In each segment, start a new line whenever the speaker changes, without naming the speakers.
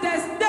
there's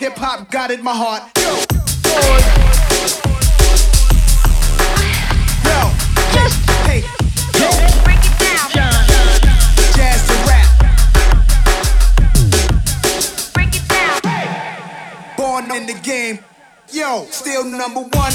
Hip hop got it, my heart. Yo, yo,
Just
hey, yo,
break it down.
jazz to rap.
Break it down.
Born in the game. Yo, still number one.